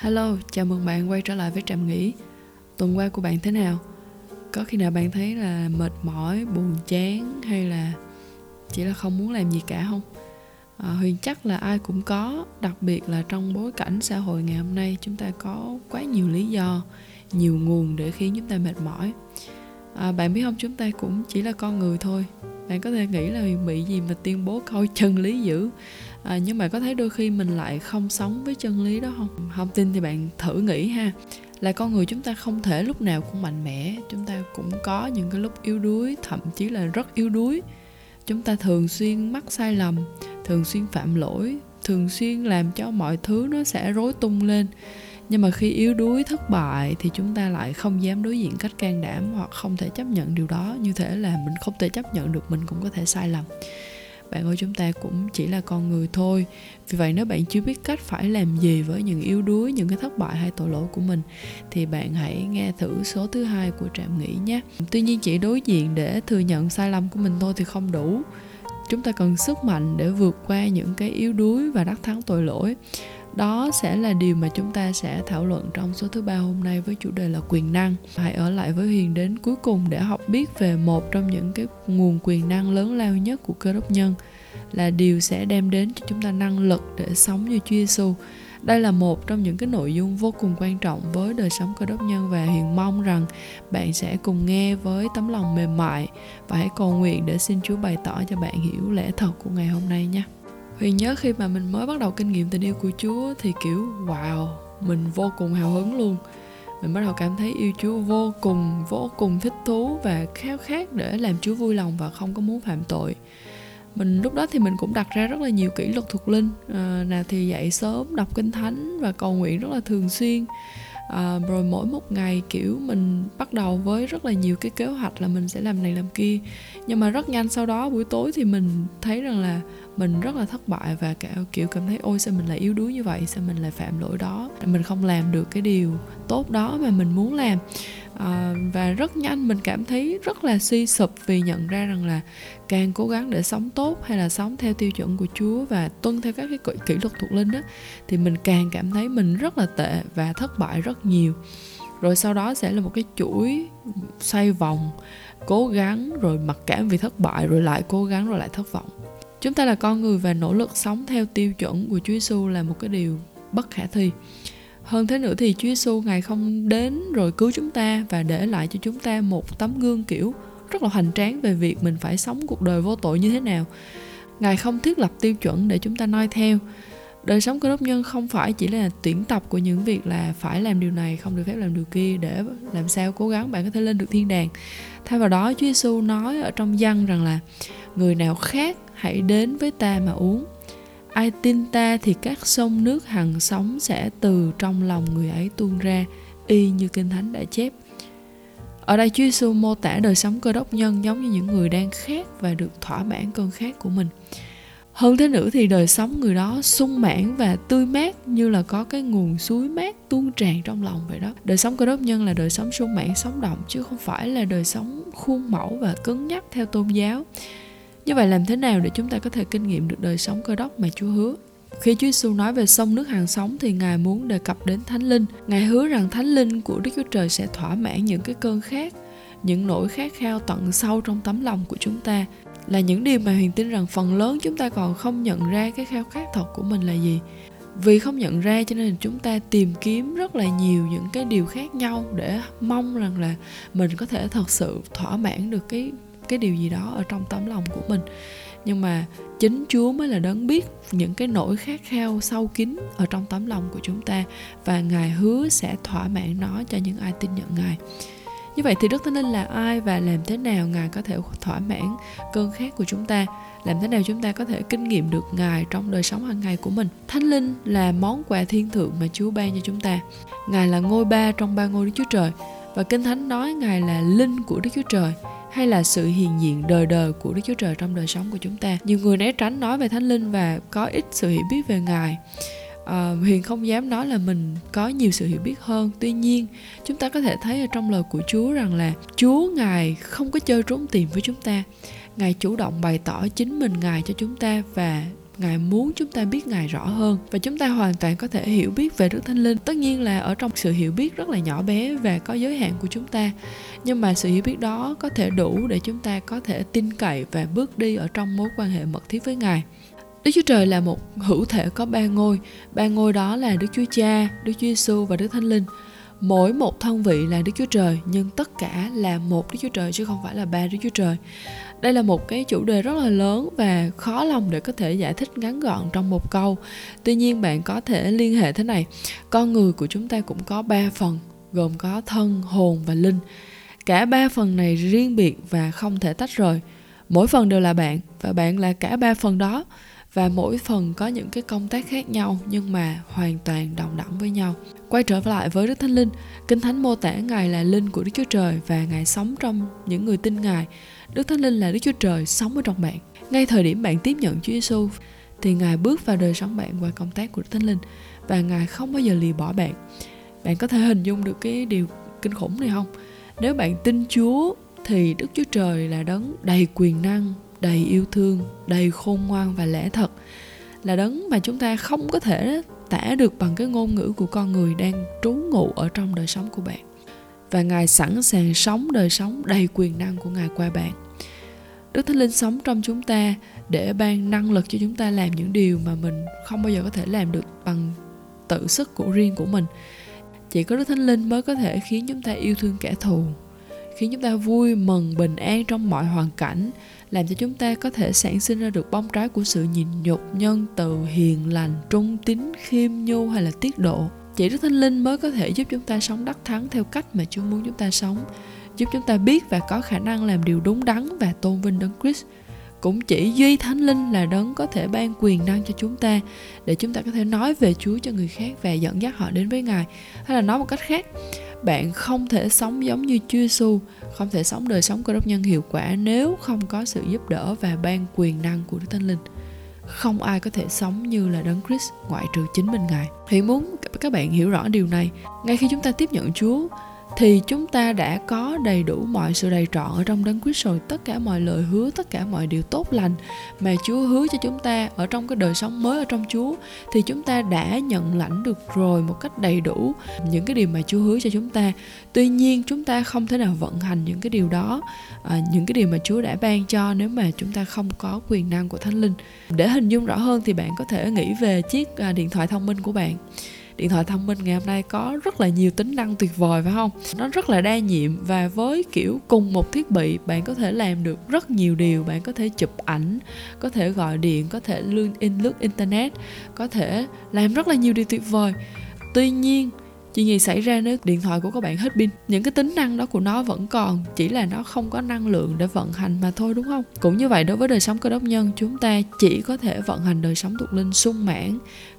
Hello, chào mừng bạn quay trở lại với Trạm Nghỉ Tuần qua của bạn thế nào? Có khi nào bạn thấy là mệt mỏi, buồn chán hay là chỉ là không muốn làm gì cả không? À, Huyền chắc là ai cũng có, đặc biệt là trong bối cảnh xã hội ngày hôm nay chúng ta có quá nhiều lý do, nhiều nguồn để khiến chúng ta mệt mỏi à, Bạn biết không, chúng ta cũng chỉ là con người thôi Bạn có thể nghĩ là Huyền bị gì mà tuyên bố coi chân lý dữ à, nhưng mà có thấy đôi khi mình lại không sống với chân lý đó không? Không tin thì bạn thử nghĩ ha. Là con người chúng ta không thể lúc nào cũng mạnh mẽ chúng ta cũng có những cái lúc yếu đuối thậm chí là rất yếu đuối. Chúng ta thường xuyên mắc sai lầm thường xuyên phạm lỗi thường xuyên làm cho mọi thứ nó sẽ rối tung lên. Nhưng mà khi yếu đuối thất bại thì chúng ta lại không dám đối diện cách can đảm hoặc không thể chấp nhận điều đó. Như thể là mình không thể chấp nhận được mình cũng có thể sai lầm bạn ơi chúng ta cũng chỉ là con người thôi. Vì vậy nếu bạn chưa biết cách phải làm gì với những yếu đuối, những cái thất bại hay tội lỗi của mình, thì bạn hãy nghe thử số thứ hai của trạm nghỉ nhé. Tuy nhiên chỉ đối diện để thừa nhận sai lầm của mình thôi thì không đủ. Chúng ta cần sức mạnh để vượt qua những cái yếu đuối và đắc thắng tội lỗi đó sẽ là điều mà chúng ta sẽ thảo luận trong số thứ ba hôm nay với chủ đề là quyền năng hãy ở lại với huyền đến cuối cùng để học biết về một trong những cái nguồn quyền năng lớn lao nhất của cơ đốc nhân, là điều sẽ đem đến cho chúng ta năng lực để sống như Chúa Giêsu. Đây là một trong những cái nội dung vô cùng quan trọng với đời sống cơ đốc nhân và Hiền mong rằng bạn sẽ cùng nghe với tấm lòng mềm mại và hãy cầu nguyện để xin Chúa bày tỏ cho bạn hiểu lẽ thật của ngày hôm nay nhé. Huyền nhớ khi mà mình mới bắt đầu kinh nghiệm tình yêu của Chúa thì kiểu wow, mình vô cùng hào hứng luôn. Mình bắt đầu cảm thấy yêu Chúa vô cùng, vô cùng thích thú và khao khát để làm Chúa vui lòng và không có muốn phạm tội. Mình lúc đó thì mình cũng đặt ra rất là nhiều kỷ luật thuộc linh ờ, à, Nào thì dậy sớm, đọc kinh thánh và cầu nguyện rất là thường xuyên à, rồi mỗi một ngày kiểu mình bắt đầu với rất là nhiều cái kế hoạch là mình sẽ làm này làm kia. Nhưng mà rất nhanh sau đó buổi tối thì mình thấy rằng là mình rất là thất bại và cả kiểu cảm thấy ôi sao mình lại yếu đuối như vậy? Sao mình lại phạm lỗi đó? Mình không làm được cái điều tốt đó mà mình muốn làm à, và rất nhanh mình cảm thấy rất là suy sụp vì nhận ra rằng là càng cố gắng để sống tốt hay là sống theo tiêu chuẩn của Chúa và tuân theo các cái kỷ luật thuộc linh đó thì mình càng cảm thấy mình rất là tệ và thất bại rất nhiều. Rồi sau đó sẽ là một cái chuỗi xoay vòng cố gắng rồi mặc cảm vì thất bại rồi lại cố gắng rồi lại thất vọng. Chúng ta là con người và nỗ lực sống theo tiêu chuẩn của Chúa Giêsu là một cái điều bất khả thi hơn thế nữa thì Chúa Giêsu ngài không đến rồi cứu chúng ta và để lại cho chúng ta một tấm gương, kiểu, rất là hoành tráng về việc mình phải sống cuộc đời vô tội như thế nào. Ngài không thiết lập tiêu chuẩn để chúng ta noi theo. Đời sống cơ đốc nhân không phải chỉ là tuyển tập của những việc là phải làm điều này, không được phép làm điều kia, để làm sao cố gắng bạn có thể lên được thiên đàng. Thay vào đó, Chúa Giêsu nói ở trong văn rằng là, người nào khác hãy đến với ta mà uống ai tin ta thì các sông nước hằng sống sẽ từ trong lòng người ấy tuôn ra, y như kinh thánh đã chép ở đây Chúa Giêsu mô tả đời sống cơ đốc nhân giống như những người đang khát và được thỏa mãn cơn khát của mình. Hơn thế nữa thì đời sống người đó sung mãn và tươi mát như là có cái nguồn suối mát tuôn tràn trong lòng vậy đó. Đời sống cơ đốc nhân là đời sống sung mãn, sống động, chứ không phải là đời sống khuôn mẫu và cứng nhắc theo tôn giáo. Như vậy làm thế nào để chúng ta có thể kinh nghiệm được đời sống cơ đốc mà Chúa hứa? Khi Chúa Giêsu nói về sông nước hàng sống thì Ngài muốn đề cập đến Thánh Linh. Ngài hứa rằng Thánh Linh của Đức Chúa Trời sẽ thỏa mãn những cái cơn khát, những nỗi khát khao tận sâu trong tấm lòng của chúng ta là những điều mà Huyền tin rằng phần lớn chúng ta còn không nhận ra cái khao khát thật của mình là gì. Vì không nhận ra cho nên chúng ta tìm kiếm rất là nhiều những cái điều khác nhau để mong rằng là mình có thể thật sự thỏa mãn được cái cái điều gì đó ở trong tấm lòng của mình nhưng mà chính Chúa mới là đấng biết những cái nỗi khát khao sâu kín ở trong tấm lòng của chúng ta và Ngài hứa sẽ thỏa mãn nó cho những ai tin nhận Ngài. Như vậy thì Đức Thánh Linh là ai và làm thế nào Ngài có thể thỏa mãn cơn khát của chúng ta? Làm thế nào chúng ta có thể kinh nghiệm được Ngài trong đời sống hàng ngày của mình? Thánh Linh là món quà thiên thượng mà Chúa ban cho chúng ta. Ngài là ngôi ba trong ba ngôi Đức Chúa Trời và Kinh Thánh nói Ngài là linh của Đức Chúa Trời hay là sự hiện diện đời đời của Đức Chúa Trời trong đời sống của chúng ta. Nhiều người né tránh nói về Thánh Linh và có ít sự hiểu biết về Ngài. À, Huyền không dám nói là mình có nhiều sự hiểu biết hơn Tuy nhiên chúng ta có thể thấy ở trong lời của Chúa rằng là Chúa Ngài không có chơi trốn tìm với chúng ta Ngài chủ động bày tỏ chính mình Ngài cho chúng ta Và ngài muốn chúng ta biết ngài rõ hơn và chúng ta hoàn toàn có thể hiểu biết về đức thánh linh. Tất nhiên là ở trong sự hiểu biết rất là nhỏ bé và có giới hạn của chúng ta. Nhưng mà sự hiểu biết đó có thể đủ để chúng ta có thể tin cậy và bước đi ở trong mối quan hệ mật thiết với ngài. Đức Chúa Trời là một hữu thể có ba ngôi, ba ngôi đó là Đức Chúa Cha, Đức Chúa Giêsu và Đức Thánh Linh. Mỗi một thân vị là Đức Chúa Trời, nhưng tất cả là một Đức Chúa Trời chứ không phải là ba Đức Chúa Trời. Đây là một cái chủ đề rất là lớn và khó lòng để có thể giải thích ngắn gọn trong một câu. Tuy nhiên bạn có thể liên hệ thế này, con người của chúng ta cũng có ba phần, gồm có thân, hồn và linh. Cả ba phần này riêng biệt và không thể tách rời. Mỗi phần đều là bạn và bạn là cả ba phần đó và mỗi phần có những cái công tác khác nhau nhưng mà hoàn toàn đồng đẳng với nhau. Quay trở lại với Đức Thánh Linh, Kinh Thánh mô tả Ngài là linh của Đức Chúa Trời và Ngài sống trong những người tin Ngài. Đức Thánh Linh là Đức Chúa Trời sống ở trong bạn. Ngay thời điểm bạn tiếp nhận Chúa Giêsu thì Ngài bước vào đời sống bạn qua công tác của Đức Thánh Linh và Ngài không bao giờ lìa bỏ bạn. Bạn có thể hình dung được cái điều kinh khủng này không? Nếu bạn tin Chúa thì Đức Chúa Trời là đấng đầy quyền năng, đầy yêu thương, đầy khôn ngoan và lẽ thật là đấng mà chúng ta không có thể tả được bằng cái ngôn ngữ của con người đang trú ngụ ở trong đời sống của bạn. Và ngài sẵn sàng sống đời sống đầy quyền năng của ngài qua bạn. Đức thánh linh sống trong chúng ta để ban năng lực cho chúng ta làm những điều mà mình không bao giờ có thể làm được bằng tự sức của riêng của mình. Chỉ có đức thánh linh mới có thể khiến chúng ta yêu thương kẻ thù, khiến chúng ta vui, mừng, bình an trong mọi hoàn cảnh làm cho chúng ta có thể sản sinh ra được bông trái của sự nhịn nhục nhân từ hiền lành, trung tín, khiêm nhu hay là tiết độ. Chỉ đức thánh linh mới có thể giúp chúng ta sống đắc thắng theo cách mà chúa muốn chúng ta sống, giúp chúng ta biết và có khả năng làm điều đúng đắn và tôn vinh đấng christ. Cũng chỉ duy thánh linh là đấng có thể ban quyền năng cho chúng ta để chúng ta có thể nói về chúa cho người khác và dẫn dắt họ đến với ngài, hay là nói một cách khác bạn không thể sống giống như Chúa Giêsu, không thể sống đời sống cơ đốc nhân hiệu quả nếu không có sự giúp đỡ và ban quyền năng của Đức Thánh Linh. Không ai có thể sống như là Đấng Christ ngoại trừ chính mình Ngài. Thì muốn các bạn hiểu rõ điều này, ngay khi chúng ta tiếp nhận Chúa, thì chúng ta đã có đầy đủ mọi sự đầy trọn ở trong đấng Christ rồi. Tất cả mọi lời hứa tất cả mọi điều tốt lành mà Chúa hứa cho chúng ta ở trong cái đời sống mới ở trong Chúa thì chúng ta đã nhận lãnh được rồi một cách đầy đủ những cái điều mà Chúa hứa cho chúng ta. Tuy nhiên chúng ta không thể nào vận hành những cái điều đó à, những cái điều mà Chúa đã ban cho nếu mà chúng ta không có quyền năng của Thánh Linh. Để hình dung rõ hơn thì bạn có thể nghĩ về chiếc à, điện thoại thông minh của bạn điện thoại thông minh ngày hôm nay có rất là nhiều tính năng tuyệt vời phải không? Nó rất là đa nhiệm và với kiểu cùng một thiết bị, bạn có thể làm được rất nhiều điều. Bạn có thể chụp ảnh, có thể gọi điện, có thể lương in, lướt internet, có thể làm rất là nhiều điều tuyệt vời. Tuy nhiên chuyện gì xảy ra nếu điện thoại của các bạn hết pin. Những cái tính năng đó của nó vẫn còn, chỉ là nó không có năng lượng để vận hành mà thôi, đúng không? Cũng như vậy, đối với đời sống cơ đốc nhân, chúng ta chỉ có thể vận hành đời sống thuộc linh sung mãn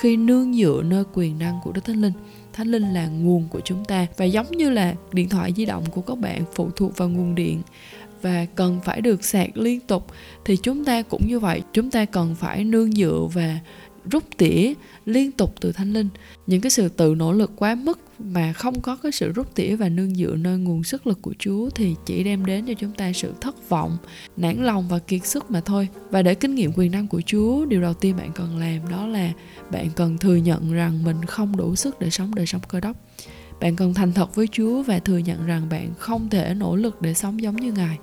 khi nương dựa nơi quyền năng của đức thánh linh. Thánh linh là nguồn của chúng ta. Và giống như là điện thoại di động của các bạn phụ thuộc vào nguồn điện và cần phải được sạc liên tục, thì chúng ta cũng như vậy. Chúng ta cần phải nương dựa và rút tỉa liên tục từ thanh linh những cái sự tự nỗ lực quá mức mà không có cái sự rút tỉa và nương dựa nơi nguồn sức lực của Chúa thì chỉ đem đến cho chúng ta sự thất vọng, nản lòng và kiệt sức mà thôi. Và để kinh nghiệm quyền năng của Chúa, điều đầu tiên bạn cần làm đó là bạn cần thừa nhận rằng mình không đủ sức để sống đời sống cơ đốc. Bạn cần thành thật với Chúa và thừa nhận rằng bạn không thể nỗ lực để sống giống như Ngài.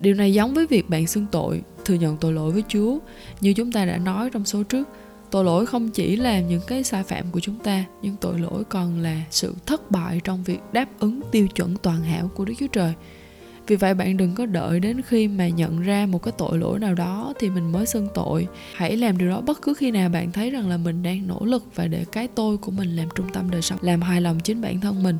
Điều này giống với việc bạn xưng tội, thừa nhận tội lỗi với Chúa, như chúng ta đã nói trong số trước tội lỗi không chỉ là những cái sai phạm của chúng ta, nhưng tội lỗi còn là sự thất bại trong việc đáp ứng tiêu chuẩn toàn hảo của đức chúa trời. Vì vậy bạn đừng có đợi đến khi mà nhận ra một cái tội lỗi nào đó thì mình mới xưng tội. Hãy làm điều đó bất cứ khi nào bạn thấy rằng là mình đang nỗ lực và để cái tôi của mình làm trung tâm đời sống, làm hài lòng chính bản thân mình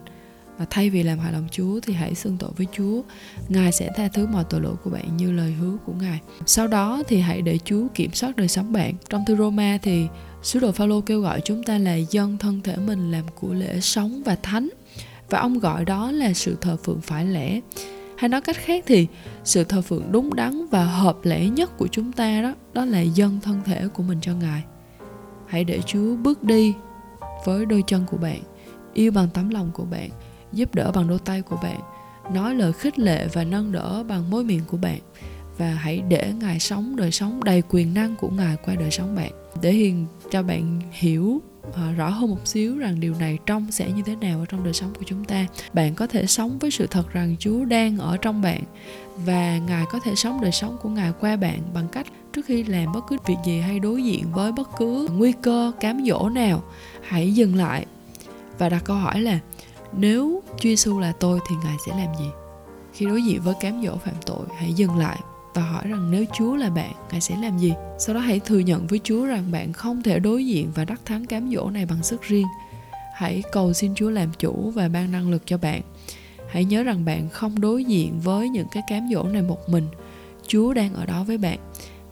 và thay vì làm hài lòng Chúa thì hãy xưng tội với Chúa. Ngài sẽ tha thứ mọi tội lỗi của bạn như lời hứa của Ngài. Sau đó thì hãy để Chúa kiểm soát đời sống bạn. Trong thư Roma thì sứ đồ Phaolô kêu gọi chúng ta là dân thân thể mình làm của lễ sống và thánh. Và ông gọi đó là sự thờ phượng phải lẽ. Hay nói cách khác thì sự thờ phượng đúng đắn và hợp lẽ nhất của chúng ta đó đó là dân thân thể của mình cho Ngài. Hãy để Chúa bước đi với đôi chân của bạn, yêu bằng tấm lòng của bạn giúp đỡ bằng đôi tay của bạn. Nói lời khích lệ và nâng đỡ bằng môi miệng của bạn. Và hãy để ngài sống đời sống đầy quyền năng của ngài qua đời sống bạn. Để hiền cho bạn hiểu À, rõ hơn một xíu rằng điều này trong sẽ như thế nào ở trong đời sống của chúng ta. Bạn có thể sống với sự thật rằng chúa đang ở trong bạn. Và ngài có thể sống đời sống của ngài qua bạn bằng cách trước khi làm bất cứ việc gì hay đối diện với bất cứ nguy cơ cám dỗ nào hãy dừng lại và đặt câu hỏi là nếu Chúa Giêsu là tôi thì ngài sẽ làm gì khi đối diện với cám dỗ phạm tội hãy dừng lại và hỏi rằng nếu Chúa là bạn, Ngài sẽ làm gì? Sau đó hãy thừa nhận với Chúa rằng bạn không thể đối diện và đắc thắng cám dỗ này bằng sức riêng. Hãy cầu xin Chúa làm chủ và ban năng lực cho bạn. Hãy nhớ rằng bạn không đối diện với những cái cám dỗ này một mình. Chúa đang ở đó với bạn.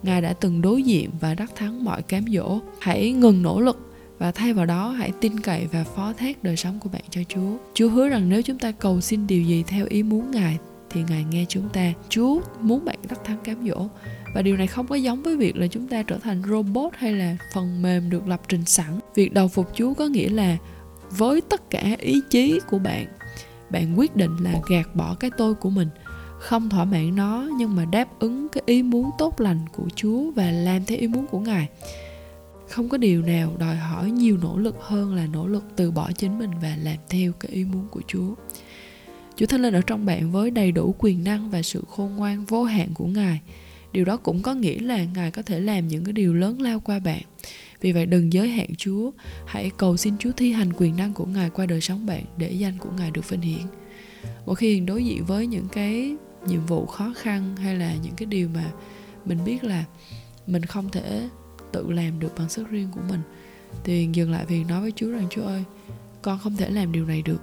Ngài đã từng đối diện và đắc thắng mọi cám dỗ. Hãy ngừng nỗ lực và thay vào đó hãy tin cậy và phó thác đời sống của bạn cho Chúa. Chúa hứa rằng nếu chúng ta cầu xin điều gì theo ý muốn Ngài thì Ngài nghe chúng ta. Chúa muốn bạn đắc thắng cám dỗ và điều này không có giống với việc là chúng ta trở thành robot hay là phần mềm được lập trình sẵn. Việc đầu phục Chúa có nghĩa là với tất cả ý chí của bạn, bạn quyết định là gạt bỏ cái tôi của mình không thỏa mãn nó nhưng mà đáp ứng cái ý muốn tốt lành của Chúa và làm theo ý muốn của Ngài. Không có điều nào đòi hỏi nhiều nỗ lực hơn là nỗ lực từ bỏ chính mình và làm theo cái ý muốn của Chúa. Chúa Thánh Linh ở trong bạn với đầy đủ quyền năng và sự khôn ngoan vô hạn của Ngài. Điều đó cũng có nghĩa là Ngài có thể làm những cái điều lớn lao qua bạn. Vì vậy đừng giới hạn Chúa, hãy cầu xin Chúa thi hành quyền năng của Ngài qua đời sống bạn để danh của Ngài được vinh hiển. Mỗi khi đối diện với những cái nhiệm vụ khó khăn hay là những cái điều mà mình biết là mình không thể tự làm được bằng sức riêng của mình. Thì dừng lại vì nói với Chúa rằng, Chúa ơi, con không thể làm điều này được.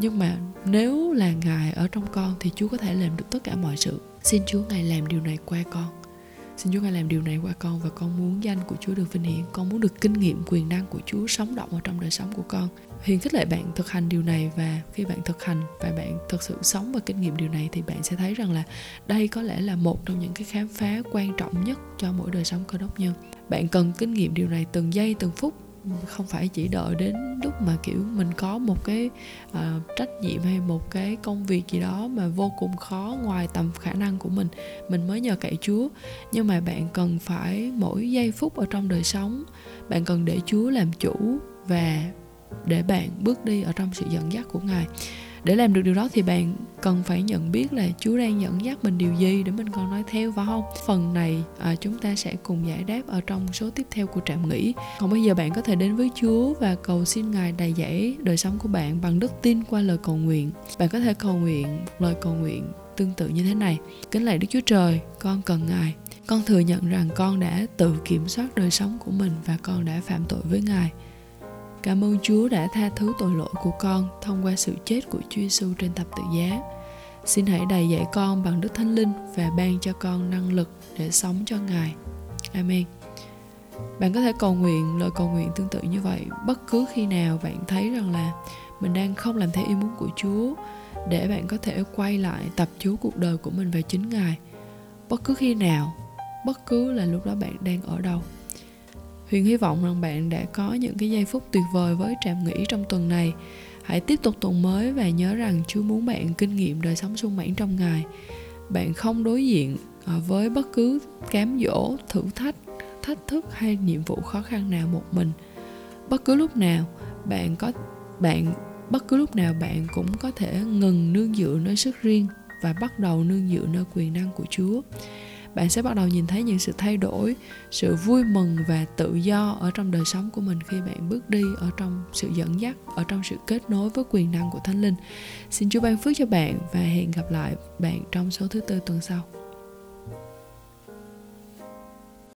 Nhưng mà nếu là ngài ở trong con thì chúa có thể làm được tất cả mọi sự. Xin chúa ngài làm điều này qua con xin chúa ngài làm điều này qua con và con muốn danh của chúa được vinh hiển. Con muốn được kinh nghiệm quyền năng của chúa sống động ở trong đời sống của con. Hiền khích lệ bạn thực hành điều này và khi bạn thực hành và bạn thực sự sống và kinh nghiệm điều này thì bạn sẽ thấy rằng là đây có lẽ là một trong những cái khám phá quan trọng nhất cho mỗi đời sống cơ đốc nhân. Bạn cần kinh nghiệm điều này từng giây, từng phút không phải chỉ đợi đến lúc mà kiểu mình có một cái uh, trách nhiệm hay một cái công việc gì đó mà vô cùng khó ngoài tầm khả năng của mình mình mới nhờ cậy chúa. Nhưng mà bạn cần phải mỗi giây phút ở trong đời sống bạn cần để chúa làm chủ và để bạn bước đi ở trong sự dẫn dắt của ngài để làm được điều đó thì bạn cần phải nhận biết là Chúa đang dẫn dắt mình điều gì để mình còn nói theo phải không? Phần này à, chúng ta sẽ cùng giải đáp ở trong số tiếp theo của trạm nghỉ. Còn bây giờ bạn có thể đến với Chúa và cầu xin Ngài đầy dẫy đời sống của bạn bằng đức tin qua lời cầu nguyện. Bạn có thể cầu nguyện một lời cầu nguyện tương tự như thế này. Kính lạy Đức Chúa Trời con cần Ngài. Con thừa nhận rằng con đã tự kiểm soát đời sống của mình và con đã phạm tội với Ngài. Cảm ơn Chúa đã tha thứ tội lỗi của con thông qua sự chết của Chúa Giêsu trên thập tự giá. Xin hãy đầy dạy con bằng Đức Thánh Linh và ban cho con năng lực để sống cho Ngài. Amen. Bạn có thể cầu nguyện lời cầu nguyện tương tự như vậy bất cứ khi nào bạn thấy rằng là mình đang không làm theo ý muốn của Chúa để bạn có thể quay lại tập chú cuộc đời của mình về chính Ngài. Bất cứ khi nào, bất cứ là lúc đó bạn đang ở đâu. Huyền hy vọng rằng bạn đã có những cái giây phút tuyệt vời với trạm nghỉ trong tuần này. Hãy tiếp tục tuần mới và nhớ rằng Chúa muốn bạn kinh nghiệm đời sống sung mãn trong Ngài. Bạn không đối diện à, với bất cứ cám dỗ, thử thách, thách thức hay nhiệm vụ khó khăn nào một mình. Bất cứ lúc nào bạn có bạn bất cứ lúc nào bạn cũng có thể ngừng nương dựa nơi sức riêng và bắt đầu nương dựa nơi quyền năng của Chúa bạn sẽ bắt đầu nhìn thấy những sự thay đổi, sự vui mừng và tự do ở trong đời sống của mình khi bạn bước đi ở trong sự dẫn dắt, ở trong sự kết nối với quyền năng của thánh linh. Xin chúa ban phước cho bạn và hẹn gặp lại bạn trong số thứ tư tuần sau.